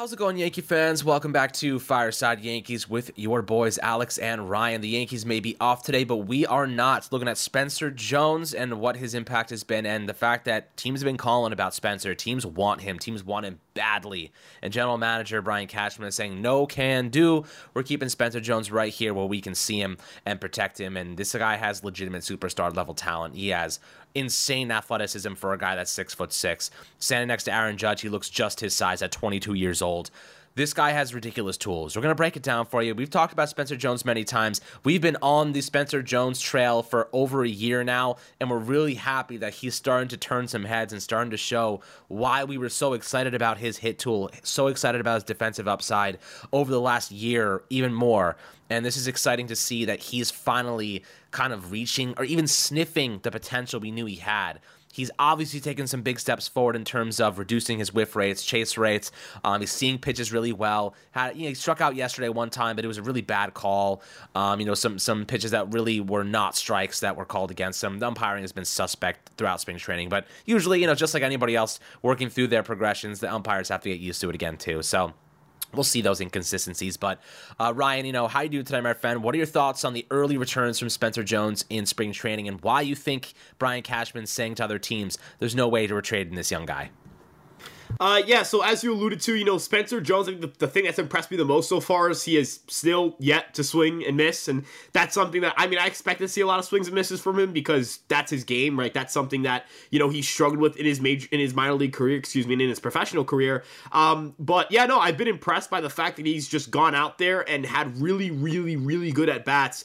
How's it going, Yankee fans? Welcome back to Fireside Yankees with your boys Alex and Ryan. The Yankees may be off today, but we are not. Looking at Spencer Jones and what his impact has been, and the fact that teams have been calling about Spencer. Teams want him. Teams want him badly. And general manager Brian Cashman is saying, no can do. We're keeping Spencer Jones right here where we can see him and protect him. And this guy has legitimate superstar level talent. He has insane athleticism for a guy that's six foot six. Standing next to Aaron Judge, he looks just his size at 22 years old. This guy has ridiculous tools. We're going to break it down for you. We've talked about Spencer Jones many times. We've been on the Spencer Jones trail for over a year now, and we're really happy that he's starting to turn some heads and starting to show why we were so excited about his hit tool, so excited about his defensive upside over the last year, even more. And this is exciting to see that he's finally kind of reaching or even sniffing the potential we knew he had. He's obviously taken some big steps forward in terms of reducing his whiff rates, chase rates. Um, he's seeing pitches really well. Had you know, he struck out yesterday one time, but it was a really bad call. Um, you know, some some pitches that really were not strikes that were called against him. The umpiring has been suspect throughout spring training, but usually, you know, just like anybody else working through their progressions, the umpires have to get used to it again too. So we'll see those inconsistencies. But uh, Ryan, you know, how you doing today, my friend? What are your thoughts on the early returns from Spencer Jones in spring training, and why you think Brian Cashman's saying to other teams there's no way to retrade in this young guy? Uh, yeah, so as you alluded to, you know, Spencer Jones, I think the, the thing that's impressed me the most so far is he has still yet to swing and miss. And that's something that, I mean, I expect to see a lot of swings and misses from him because that's his game, right? That's something that, you know, he struggled with in his major, in his minor league career, excuse me, and in his professional career. Um, but yeah, no, I've been impressed by the fact that he's just gone out there and had really, really, really good at bats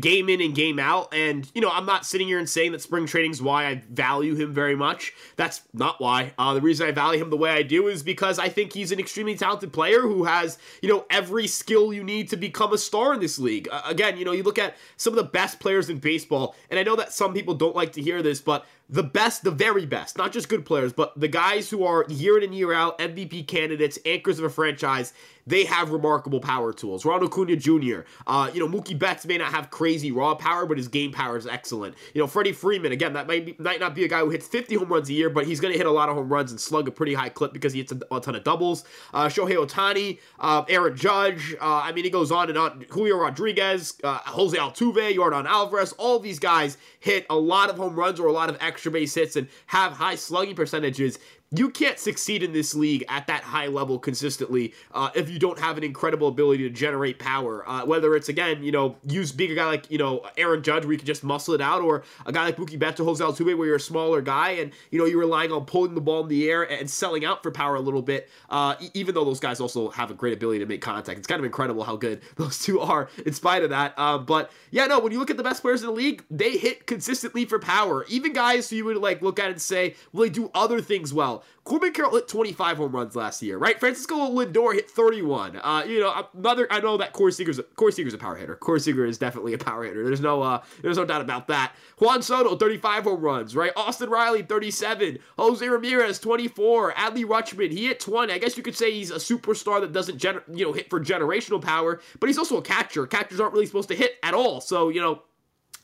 game in and game out. And, you know, I'm not sitting here and saying that spring training is why I value him very much. That's not why. Uh, the reason I value him the way I do is because I think he's an extremely talented player who has, you know, every skill you need to become a star in this league. Uh, again, you know, you look at some of the best players in baseball, and I know that some people don't like to hear this, but the best, the very best, not just good players, but the guys who are year in and year out MVP candidates, anchors of a franchise, they have remarkable power tools. Ronald Acuna Jr., uh, you know, Mookie Betts may not have crazy raw power, but his game power is excellent. You know, Freddie Freeman, again, that might, be, might not be a guy who hits 50 home runs a year, but he's going to hit a lot of home runs and slug a pretty high clip because he hits a, a ton of doubles. Uh, Shohei Ohtani, uh, Aaron Judge, uh, I mean, he goes on and on. Julio Rodriguez, uh, Jose Altuve, Yordan Alvarez, all these guys hit a lot of home runs or a lot of extra base hits and have high slugging percentages you can't succeed in this league at that high level consistently uh, if you don't have an incredible ability to generate power. Uh, whether it's again, you know, use being a guy like you know Aaron Judge where you can just muscle it out, or a guy like Mookie Betts or Jose Altuve where you're a smaller guy and you know you're relying on pulling the ball in the air and selling out for power a little bit. Uh, even though those guys also have a great ability to make contact, it's kind of incredible how good those two are in spite of that. Um, but yeah, no, when you look at the best players in the league, they hit consistently for power. Even guys who you would like look at and say, well, they do other things well. Corbin Carroll hit 25 home runs last year, right? Francisco Lindor hit 31. Uh, you know, another. I know that Corey Seager's Corey Seager's a power hitter. Corey Seager is definitely a power hitter. There's no uh, there's no doubt about that. Juan Soto 35 home runs, right? Austin Riley 37. Jose Ramirez 24. Adley Rutschman he hit 20. I guess you could say he's a superstar that doesn't gener- you know hit for generational power, but he's also a catcher. Catchers aren't really supposed to hit at all. So you know,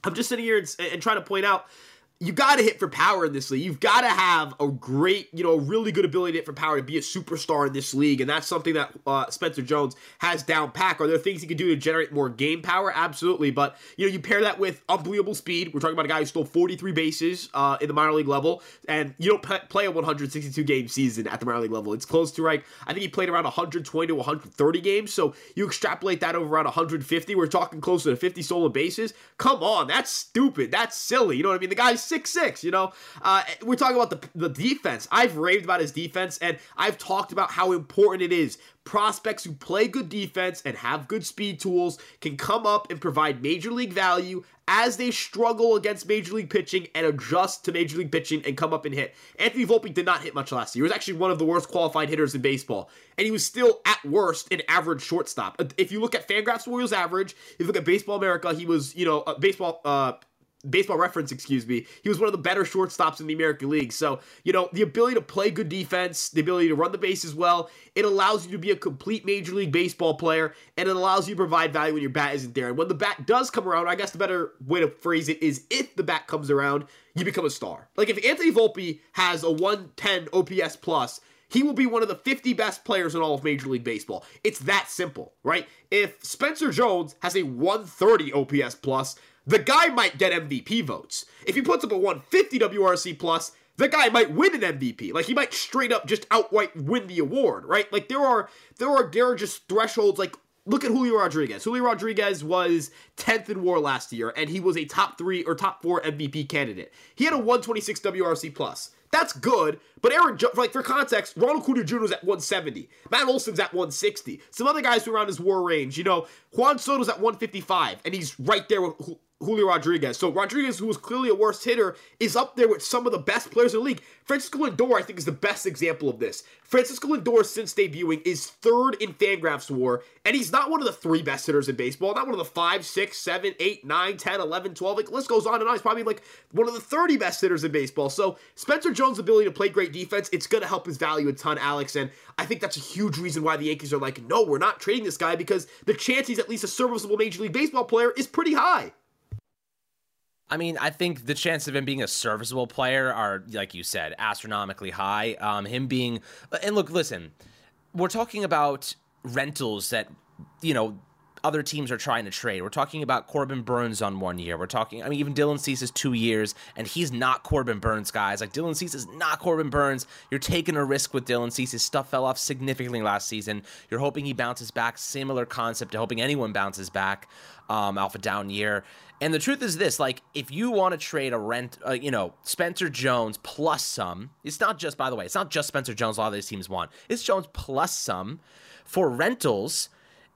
I'm just sitting here and, and trying to point out you got to hit for power in this league. You've got to have a great, you know, really good ability to hit for power to be a superstar in this league, and that's something that uh, Spencer Jones has down pack. Are there things he can do to generate more game power? Absolutely, but you know, you pair that with unbelievable speed. We're talking about a guy who stole 43 bases uh, in the minor league level, and you don't p- play a 162 game season at the minor league level. It's close to right. I think he played around 120 to 130 games. So you extrapolate that over around 150. We're talking closer to 50 stolen bases. Come on, that's stupid. That's silly. You know what I mean? The guy's six six. You know, uh, we're talking about the the defense. I've raved about his defense, and I've talked about how important it is. Prospects who play good defense and have good speed tools can come up and provide major league value as they struggle against major league pitching and adjust to major league pitching and come up and hit. Anthony Volpe did not hit much last year. He was actually one of the worst qualified hitters in baseball, and he was still at worst an average shortstop. If you look at Fangraphs Royals average, if you look at Baseball America, he was you know baseball. Uh, baseball reference, excuse me, he was one of the better shortstops in the American League. So, you know, the ability to play good defense, the ability to run the bases as well, it allows you to be a complete Major League Baseball player, and it allows you to provide value when your bat isn't there. And when the bat does come around, I guess the better way to phrase it is if the bat comes around, you become a star. Like if Anthony Volpe has a 110 OPS plus, he will be one of the 50 best players in all of Major League Baseball. It's that simple, right? If Spencer Jones has a 130 OPS plus, the guy might get MVP votes. If he puts up a 150 WRC plus, the guy might win an MVP. Like he might straight up just outright win the award, right? Like there are there are there are just thresholds like look at Julio Rodriguez. Julio Rodriguez was 10th in WAR last year, and he was a top three or top four MVP candidate. He had a 126 WRC plus. That's good, but Aaron, like for context, Ronald Acuna Jr. was at 170. Matt Olson's at 160. Some other guys were around his WAR range. You know, Juan Soto's at 155, and he's right there with Julio Rodriguez. So Rodriguez, who was clearly a worst hitter, is up there with some of the best players in the league. Francisco Lindor, I think, is the best example of this. Francisco Lindor, since debuting, is third in Fangraphs WAR, and he's not one of the three best hitters in baseball. Not one of the five, six, seven, eight, nine, ten, eleven, twelve. 10, 11, 12. Like, list goes on and on. He's probably like one of the 30 best hitters in baseball. So Spencer Jones' ability to play great defense, it's going to help his value a ton, Alex. And I think that's a huge reason why the Yankees are like, no, we're not trading this guy because the chance he's at least a serviceable Major League Baseball player is pretty high. I mean, I think the chance of him being a serviceable player are, like you said, astronomically high. Um, him being, and look, listen, we're talking about rentals that, you know, other teams are trying to trade. We're talking about Corbin Burnes on one year. We're talking, I mean, even Dylan Cease is two years, and he's not Corbin Burnes, guys. Like, Dylan Cease is not Corbin Burnes. You're taking a risk with Dylan Cease. His stuff fell off significantly last season. You're hoping he bounces back. Similar concept to hoping anyone bounces back um, off a down year. And the truth is this: like, if you want to trade a rent, uh, you know, Spencer Jones plus some, it's not just, by the way, it's not just Spencer Jones. A lot of these teams want. It's Jones plus some for rentals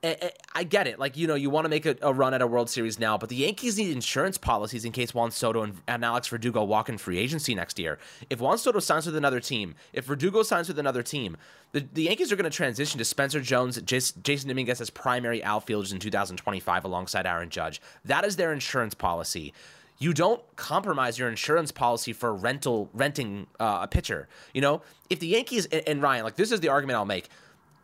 I get it. Like, you know, you want to make a, a, run at a World Series now, but the Yankees need insurance policies in case Juan Soto and, and, Alex Verdugo walk in free agency next year. If Juan Soto signs with another team, if Verdugo signs with another team, the, the Yankees are going to transition to Spencer Jones, Jasson, Dominguez as primary outfielders in 2025 alongside Aaron Judge. That is their insurance policy. You don't compromise your insurance policy for rental renting uh, a pitcher. You know, if the Yankees and, and Ryan, like this is the argument I'll make.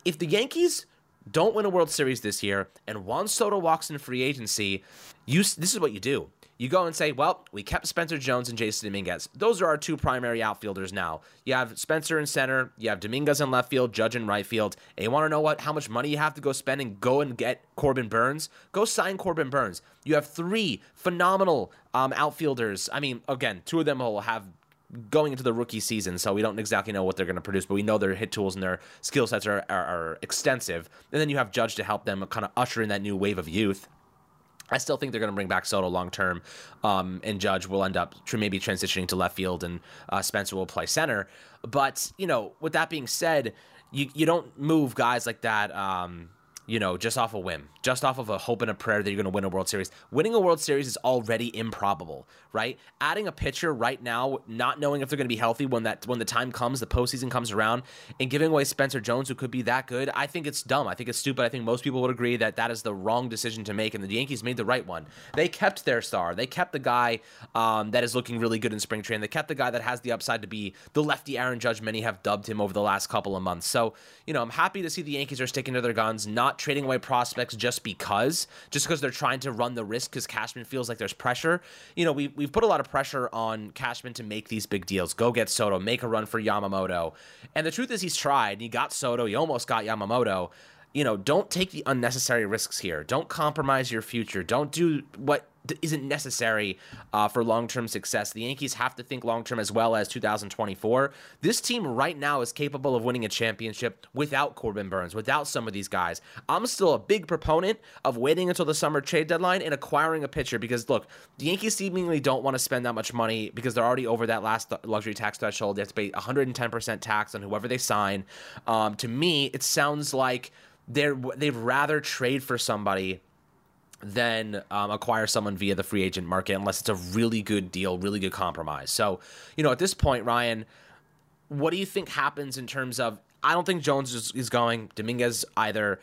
If the Yankees don't win a World Series this year, and Juan Soto walks in free agency, you this is what you do. You go and say, well, we kept Spencer Jones and Jasson Dominguez. Those are our two primary outfielders now. You have Spencer in center, you have Dominguez in left field, Judge in right field. And you want to know what how much money you have to go spend and go and get Corbin Burnes? Go sign Corbin Burnes. You have three phenomenal um, outfielders. I mean, again, two of them will have going into the rookie season, so we don't exactly know what they're going to produce, but we know their hit tools and their skill sets are, are, are extensive. And then you have Judge to help them kind of usher in that new wave of youth. I still think they're going to bring back Soto long term, um, and Judge will end up maybe transitioning to left field, and uh, Spencer will play center. But you know, with that being said, you you don't move guys like that. Um, you know, just off a whim, just off of a hope and a prayer that you're going to win a World Series. Winning a World Series is already improbable, right? Adding a pitcher right now, not knowing if they're going to be healthy when that when the time comes, the postseason comes around, and giving away Spencer Jones, who could be that good, I think it's dumb. I think it's stupid. I think most people would agree that that is the wrong decision to make, and the Yankees made the right one. They kept their star. They kept the guy um, that is looking really good in spring training. They kept the guy that has the upside to be the lefty Aaron Judge. Many have dubbed him over the last couple of months. So, you know, I'm happy to see the Yankees are sticking to their guns, not trading away prospects prospects just because, just because they're trying to run the risk because Cashman feels like there's pressure. You know, we, we've put a lot of pressure on Cashman to make these big deals. Go get Soto, make a run for Yamamoto. And the truth is, he's tried. He got Soto, he almost got Yamamoto you know, don't take the unnecessary risks here. Don't compromise your future. Don't do what isn't necessary uh, for long term success. The Yankees have to think long term as well as 2024. This team right now is capable of winning a championship without Corbin Burnes, without some of these guys. I'm still a big proponent of waiting until the summer trade deadline and acquiring a pitcher because, look, the Yankees seemingly don't want to spend that much money because they're already over that last luxury tax threshold. They have to pay 110% tax on whoever they sign. Um, to me, it sounds like they're they'd rather trade for somebody than um, acquire someone via the free agent market unless it's a really good deal, really good compromise. So, you know, at this point, Ryan, what do you think happens in terms of? I don't think Jones is, is going. Dominguez either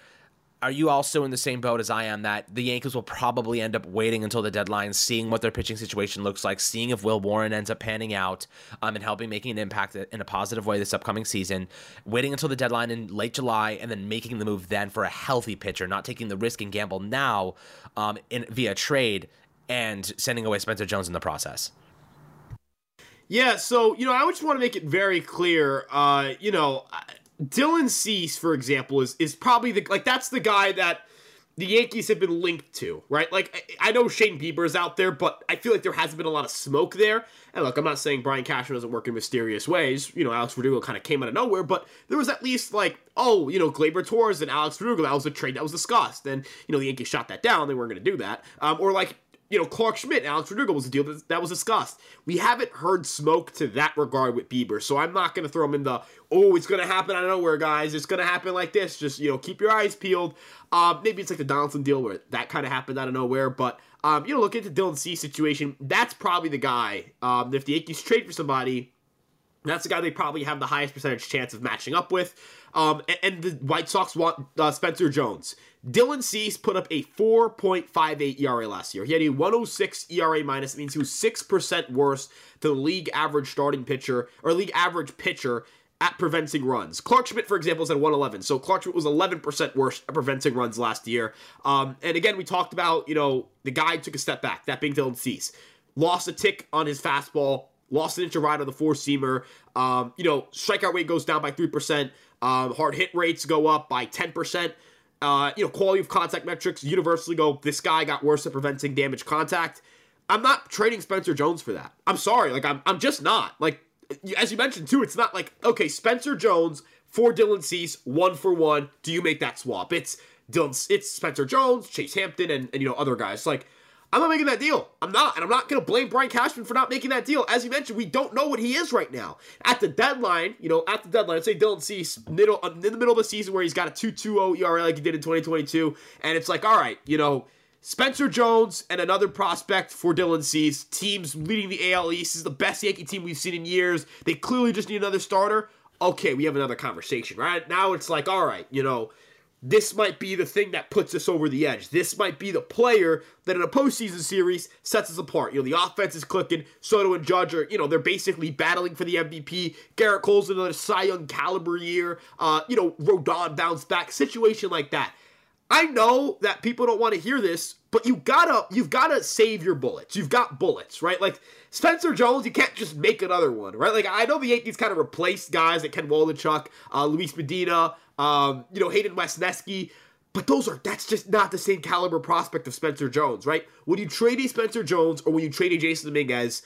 are you also in the same boat as I am that the Yankees will probably end up waiting until the deadline, seeing what their pitching situation looks like, seeing if Will Warren ends up panning out um, and helping making an impact in a positive way this upcoming season, waiting until the deadline in late July, and then making the move then for a healthy pitcher, not taking the risk and gamble now um, in, via trade and sending away Spencer Jones in the process? Yeah, so, you know, I just want to make it very clear, uh, you know, Dylan Cease, for example, is is probably the like that's the guy that the Yankees have been linked to, right? Like I know Shane Bieber is out there, but I feel like there hasn't been a lot of smoke there. And look, I'm not saying Brian Cashman doesn't work in mysterious ways. You know, Alex Verdugo kind of came out of nowhere, but there was at least like, oh, you know, Gleyber Torres and Alex Verdugo. That was a trade that was discussed, and you know the Yankees shot that down. They weren't going to do that. Um, or like you know, Clarke Schmidt Alex Verdugo was a deal that, that was discussed. We haven't heard smoke to that regard with Bieber, so I'm not going to throw him in the, oh, it's going to happen out of nowhere, guys. It's going to happen like this. Just, you know, keep your eyes peeled. Um, maybe it's like the Donaldson deal where that kind of happened out of nowhere, but, um, you know, look at the Dylan Cease situation. That's probably the guy. Um, if the Yankees trade for somebody, that's the guy they probably have the highest percentage chance of matching up with. Um, and, and, the White Sox want uh, Spencer Jones. Dylan Cease put up a 4.58 ERA last year. He had a 106 ERA minus. It means he was 6% worse than the league average starting pitcher or league average pitcher at preventing runs. Clarke Schmidt, for example, is at 111. So Clarke Schmidt was 11% worse at preventing runs last year. Um, and again, we talked about, you know, the guy took a step back, that being Dylan Cease. Lost a tick on his fastball, lost an inch of ride on the four seamer. Um, you know, strikeout rate goes down by 3%. Um, hard hit rates go up by 10%. Uh, you know, quality of contact metrics universally go, this guy got worse at preventing damage contact. I'm not trading Spencer Jones for that. I'm sorry. Like, I'm, I'm just not. Like, as you mentioned, too, it's not like, okay, Spencer Jones for Dylan Cease, one for one. Do you make that swap? It's Dylan, it's Spencer Jones, Chase Hampton, and, and you know, other guys. Like, I'm not making that deal. I'm not. And I'm not going to blame Brian Cashman for not making that deal. As you mentioned, we don't know what he is right now. At the deadline, you know, at the deadline, let's say Dylan Cease, middle, uh, in the middle of the season where he's got a 2.20 ERA like he did in 2022, and it's like, all right, you know, Spencer Jones and another prospect for Dylan Cease. Teams leading the AL East is the best Yankee team we've seen in years. They clearly just need another starter. Okay, we have another conversation, right? Now it's like, all right, you know, this might be the thing that puts us over the edge. This might be the player that in a postseason series sets us apart. You know, the offense is clicking. Soto and Judge are, you know, they're basically battling for the MVP. Gerrit Cole's another Cy Young caliber year. Uh, you know, Rodon bounce back. Situation like that. I know that people don't want to hear this, but you gotta you've gotta save your bullets. You've got bullets, right? Like Spencer Jones, you can't just make another one, right? Like I know the Yankees kind of replaced guys like Ken Waldichuk, uh, Luis Medina, um, you know, Hayden Wesneski. But those are that's just not the same caliber prospect of Spencer Jones, right? When you trade a Spencer Jones or when you trade a Jasson Dominguez,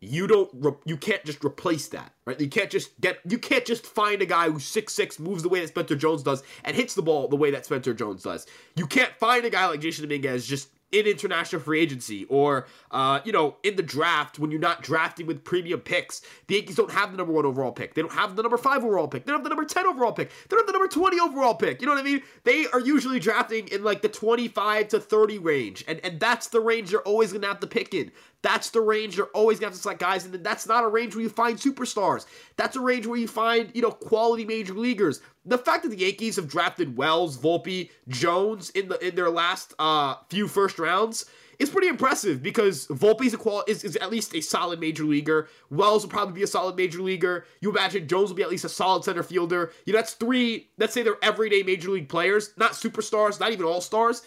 you don't re- you can't just replace that, right? You can't just get you can't just find a guy who's six six moves the way that Spencer Jones does and hits the ball the way that Spencer Jones does. You can't find a guy like Jasson Dominguez just in international free agency or uh, you know in the draft when you're not drafting with premium picks. The yankees don't have the number one overall pick. They don't have the number five overall pick. They don't have the number 10 overall pick. They don't have the number 20 overall pick. You know what i mean? They are usually drafting in like the 25 to 30 range and and that's the range they're always gonna have to pick in that's the range you're always gonna have to select guys, and that's not a range where you find superstars. That's a range where you find, you know, quality major leaguers. The fact that the Yankees have drafted Wells, Volpe, Jones in the in their last uh, few first rounds is pretty impressive because Volpe's a qual is, is at least a solid major leaguer. Wells will probably be a solid major leaguer. You imagine Jones will be at least a solid center fielder. You know, that's three, let's say they're everyday major league players, not superstars, not even all stars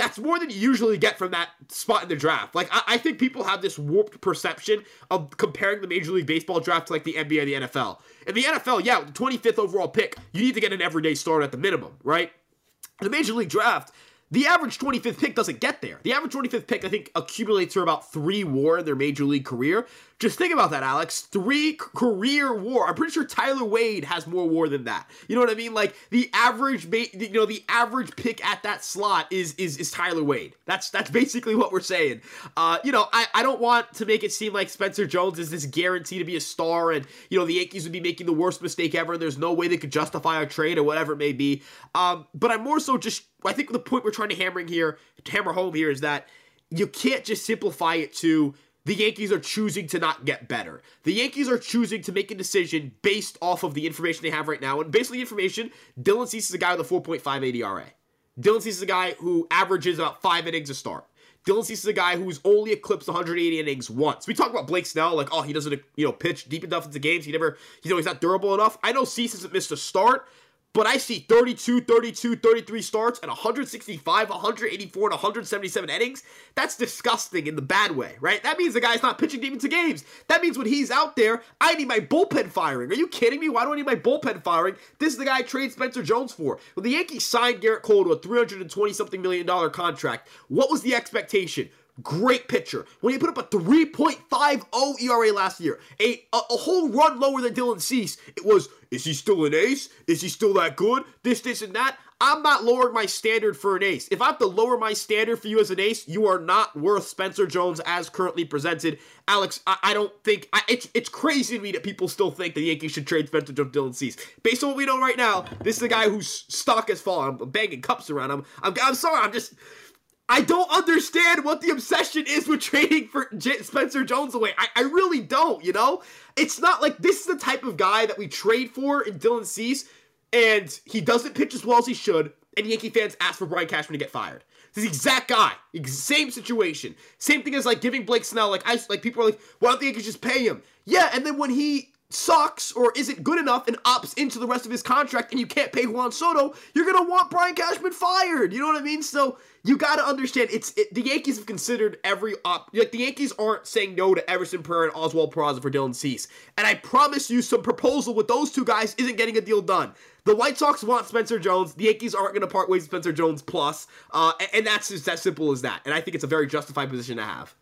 that's more than you usually get from that spot in the draft. Like, I, I, think people have this warped perception of comparing the Major League Baseball draft to like the NBA the NFL. In the NFL, yeah, the 25th overall pick, you need to get an everyday start at the minimum, right? The Major League draft, the average 25th pick doesn't get there. The average 25th pick, I think, accumulates for about three war in their major league career. Just think about that, Alex. Three career war. I'm pretty sure Tyler Wade has more war than that. You know what I mean? Like the average, you know, the average pick at that slot is is is Tyler Wade. That's that's basically what we're saying. Uh, you know, I I don't want to make it seem like Spencer Jones is this guarantee to be a star, and you know the Yankees would be making the worst mistake ever. And there's no way they could justify a trade or whatever it may be. Um, but I'm more so just I think the point we're trying to hammering here, hammer home here is that you can't just simplify it to the Yankees are choosing to not get better. The Yankees are choosing to make a decision based off of the information they have right now. And basically, information Dylan Cease is a guy with a 4.58 ERA. Dylan Cease is a guy who averages about five innings a start. Dylan Cease is a guy who's only eclipsed 180 innings once. We talk about Blake Snell, like, oh, he doesn't, you know, pitch deep enough into games. He never, you know, he's not durable enough. I know Cease hasn't missed a start, but I see 32, 32, 33 starts and 165, 184, and 177 innings. That's disgusting in the bad way, right? That means the guy's not pitching deep into games. That means when he's out there, I need my bullpen firing. Are you kidding me? Why do I need my bullpen firing? This is the guy I trade Spencer Jones for. When the Yankees signed Gerrit Cole to a 320 something million dollar contract, what was the expectation? Great pitcher. When he put up a 3.50 ERA last year, a, a, a whole run lower than Dylan Cease, it was, is he still an ace? Is he still that good? This, this, and that. I'm not lowering my standard for an ace. If I have to lower my standard for you as an ace, you are not worth Spencer Jones as currently presented. Alex, I, I don't think I, it's it's crazy to me that people still think the Yankees should trade Spencer Jones, Dylan Cease. Based on what we know right now, this is a guy whose stock has fallen. I'm banging cups around. I'm I'm, I'm sorry. I'm just I don't understand what the obsession is with trading for J- Spencer Jones away. I, I really don't, you know? It's not like this is the type of guy that we trade for in Dylan Cease, and he doesn't pitch as well as he should, and Yankee fans ask for Brian Cashman to get fired. This exact guy, same situation. Same thing as like giving Blake Snell, like I like people are like, why don't the Yankees just pay him? Yeah, and then when he sucks or isn't good enough and opts into the rest of his contract and you can't pay Juan Soto, you're gonna want Brian Cashman fired. You know what I mean? So you got to understand it's it, the Yankees have considered every op like the Yankees aren't saying no to Everson Pereira and Oswald Peraza for Dylan Cease. And I promise you some proposal with those two guys isn't getting a deal done. The White Sox want Spencer Jones. The Yankees aren't going to part ways with Spencer Jones plus. Uh, and, and that's just as simple as that. And I think it's a very justified position to have.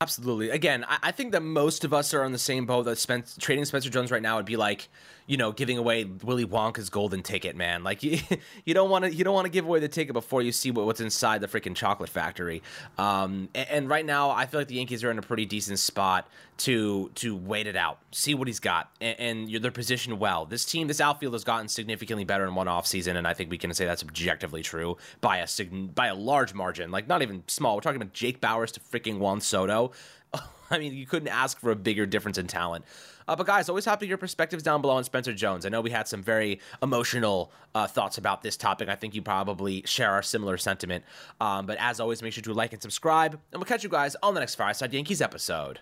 Absolutely. Again, I, I, think that most of us are on the same boat that Spence, trading Spencer Jones right now would be like, you know, giving away Willy Wonka's golden ticket, man. Like you, you don't want to, you don't want to give away the ticket before you see what, what's inside the freaking chocolate factory. Um, and, and, right now, I feel like the Yankees are in a pretty decent spot to to wait it out, see what he's got, and, and they're positioned well. This team, this outfield has gotten significantly better in one off season, and I think we can say that's objectively true by a by a large margin. Like not even small. We're talking about Jake Bauers to freaking Juan Soto. I mean, you couldn't ask for a bigger difference in talent. Uh, but guys, always happy to hear perspectives down below on Spencer Jones. I know we had some very emotional uh, thoughts about this topic. I think you probably share our similar sentiment. Um, but as always, make sure to like and subscribe, and we'll catch you guys on the next Fireside Yankees episode.